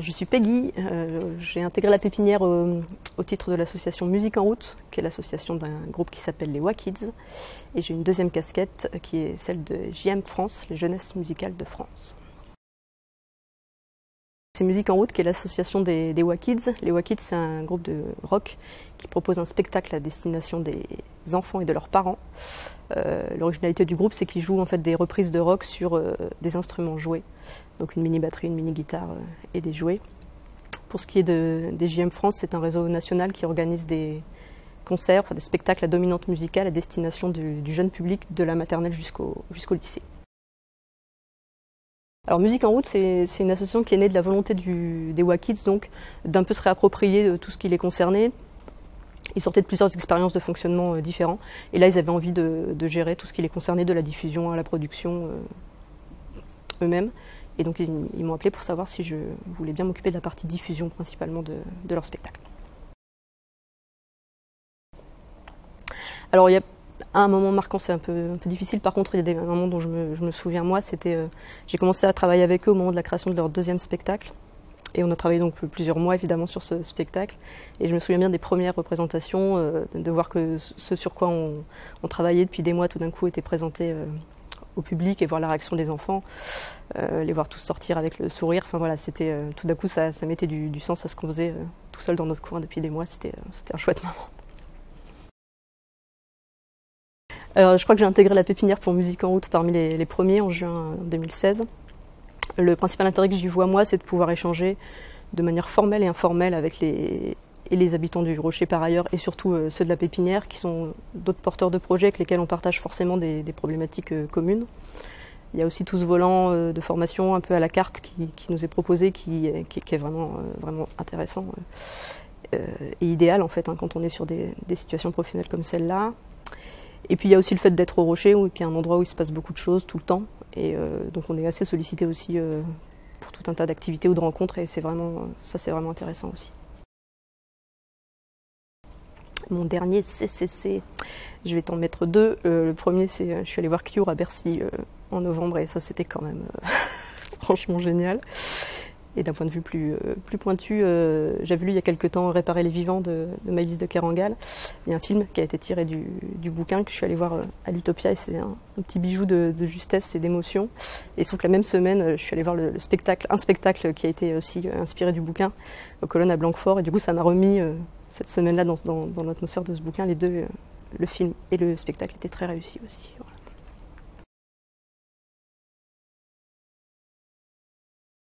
Je suis Peggy, euh, j'ai intégré la pépinière au, au titre de l'association Musique en route, qui est l'association d'un groupe qui s'appelle les WAKIDS. Et j'ai une deuxième casquette euh, qui est celle de JM France, les jeunesses musicales de France. C'est Musique en route qui est l'association des, des WAKIDS. Les WAKIDS, c'est un groupe de rock qui propose un spectacle à destination des enfants et de leurs parents. Euh, L'originalité du groupe, c'est qu'ils jouent en fait des reprises de rock sur euh, des instruments joués, donc une mini batterie, une mini guitare euh, et des jouets. Pour ce qui est de, des JM France, c'est un réseau national qui organise des concerts, enfin des spectacles à dominante musicale à destination du, du jeune public de la maternelle jusqu'au jusqu'au lycée. Alors Musique en route, c'est une association qui est née de la volonté du, des WAKIDS, donc d'un peu se réapproprier de tout ce qui les concernait. Ils sortaient de plusieurs expériences de fonctionnement euh, différents, et là ils avaient envie de, gérer tout ce qui les concernait, de la diffusion à la production euh, eux-mêmes. Et donc ils, ils m'ont appelé pour savoir si je voulais bien m'occuper de la partie diffusion principalement de, de leur spectacle. Alors il y a un moment marquant, c'est un peu, difficile. Par contre, il y a des moments dont je me, souviens, moi, c'était. Euh, j'ai commencé à travailler avec eux au moment de la création de leur deuxième spectacle. Et on a travaillé donc plusieurs mois évidemment sur ce spectacle. Et je me souviens bien des premières représentations, euh, de voir que ce sur quoi on, travaillait depuis des mois tout d'un coup était présenté euh, au public et voir la réaction des enfants, les voir tous sortir avec le sourire. Enfin voilà, c'était tout d'un coup ça, mettait du, sens à ce qu'on faisait tout seul dans notre coin depuis des mois. C'était un chouette moment. Alors, je crois que j'ai intégré la pépinière pour musique en route parmi les, premiers en juin 2016. Le principal intérêt que j'y vois, moi, c'est de pouvoir échanger de manière formelle et informelle avec les, habitants du Rocher par ailleurs, et surtout euh, ceux de la pépinière, qui sont d'autres porteurs de projets avec lesquels on partage forcément des, problématiques euh, communes. Il y a aussi tout ce volant euh, de formation un peu à la carte qui, nous est proposé, qui, est vraiment, intéressant et idéal en fait hein, quand on est sur des situations professionnelles comme celle-là. Et puis il y a aussi le fait d'être au Rocher, qui est un endroit où il se passe beaucoup de choses tout le temps. Et euh, donc on est assez sollicité aussi euh, pour tout un tas d'activités ou de rencontres, et c'est vraiment ça c'est vraiment intéressant aussi. Mon dernier CCC, je vais t'en mettre deux. Euh, le premier, c'est je suis allée voir Cure à Bercy en novembre, et ça c'était quand même franchement génial. Et d'un point de vue plus, euh, plus pointu, euh, j'avais lu il y a quelque temps Réparer les vivants de, de Maëlys de Kerangal. Il y a un film qui a été tiré du, du bouquin que je suis allée voir euh, à l'Utopia et c'est un, petit bijou de, justesse et d'émotion. Et sauf que la même semaine, je suis allée voir le, le, spectacle, un spectacle qui a été aussi inspiré du bouquin, aux colonnes à Blanquefort. Et du coup, ça m'a remis cette semaine-là dans, dans l'atmosphère de ce bouquin. Les deux, le film et le spectacle étaient très réussis aussi.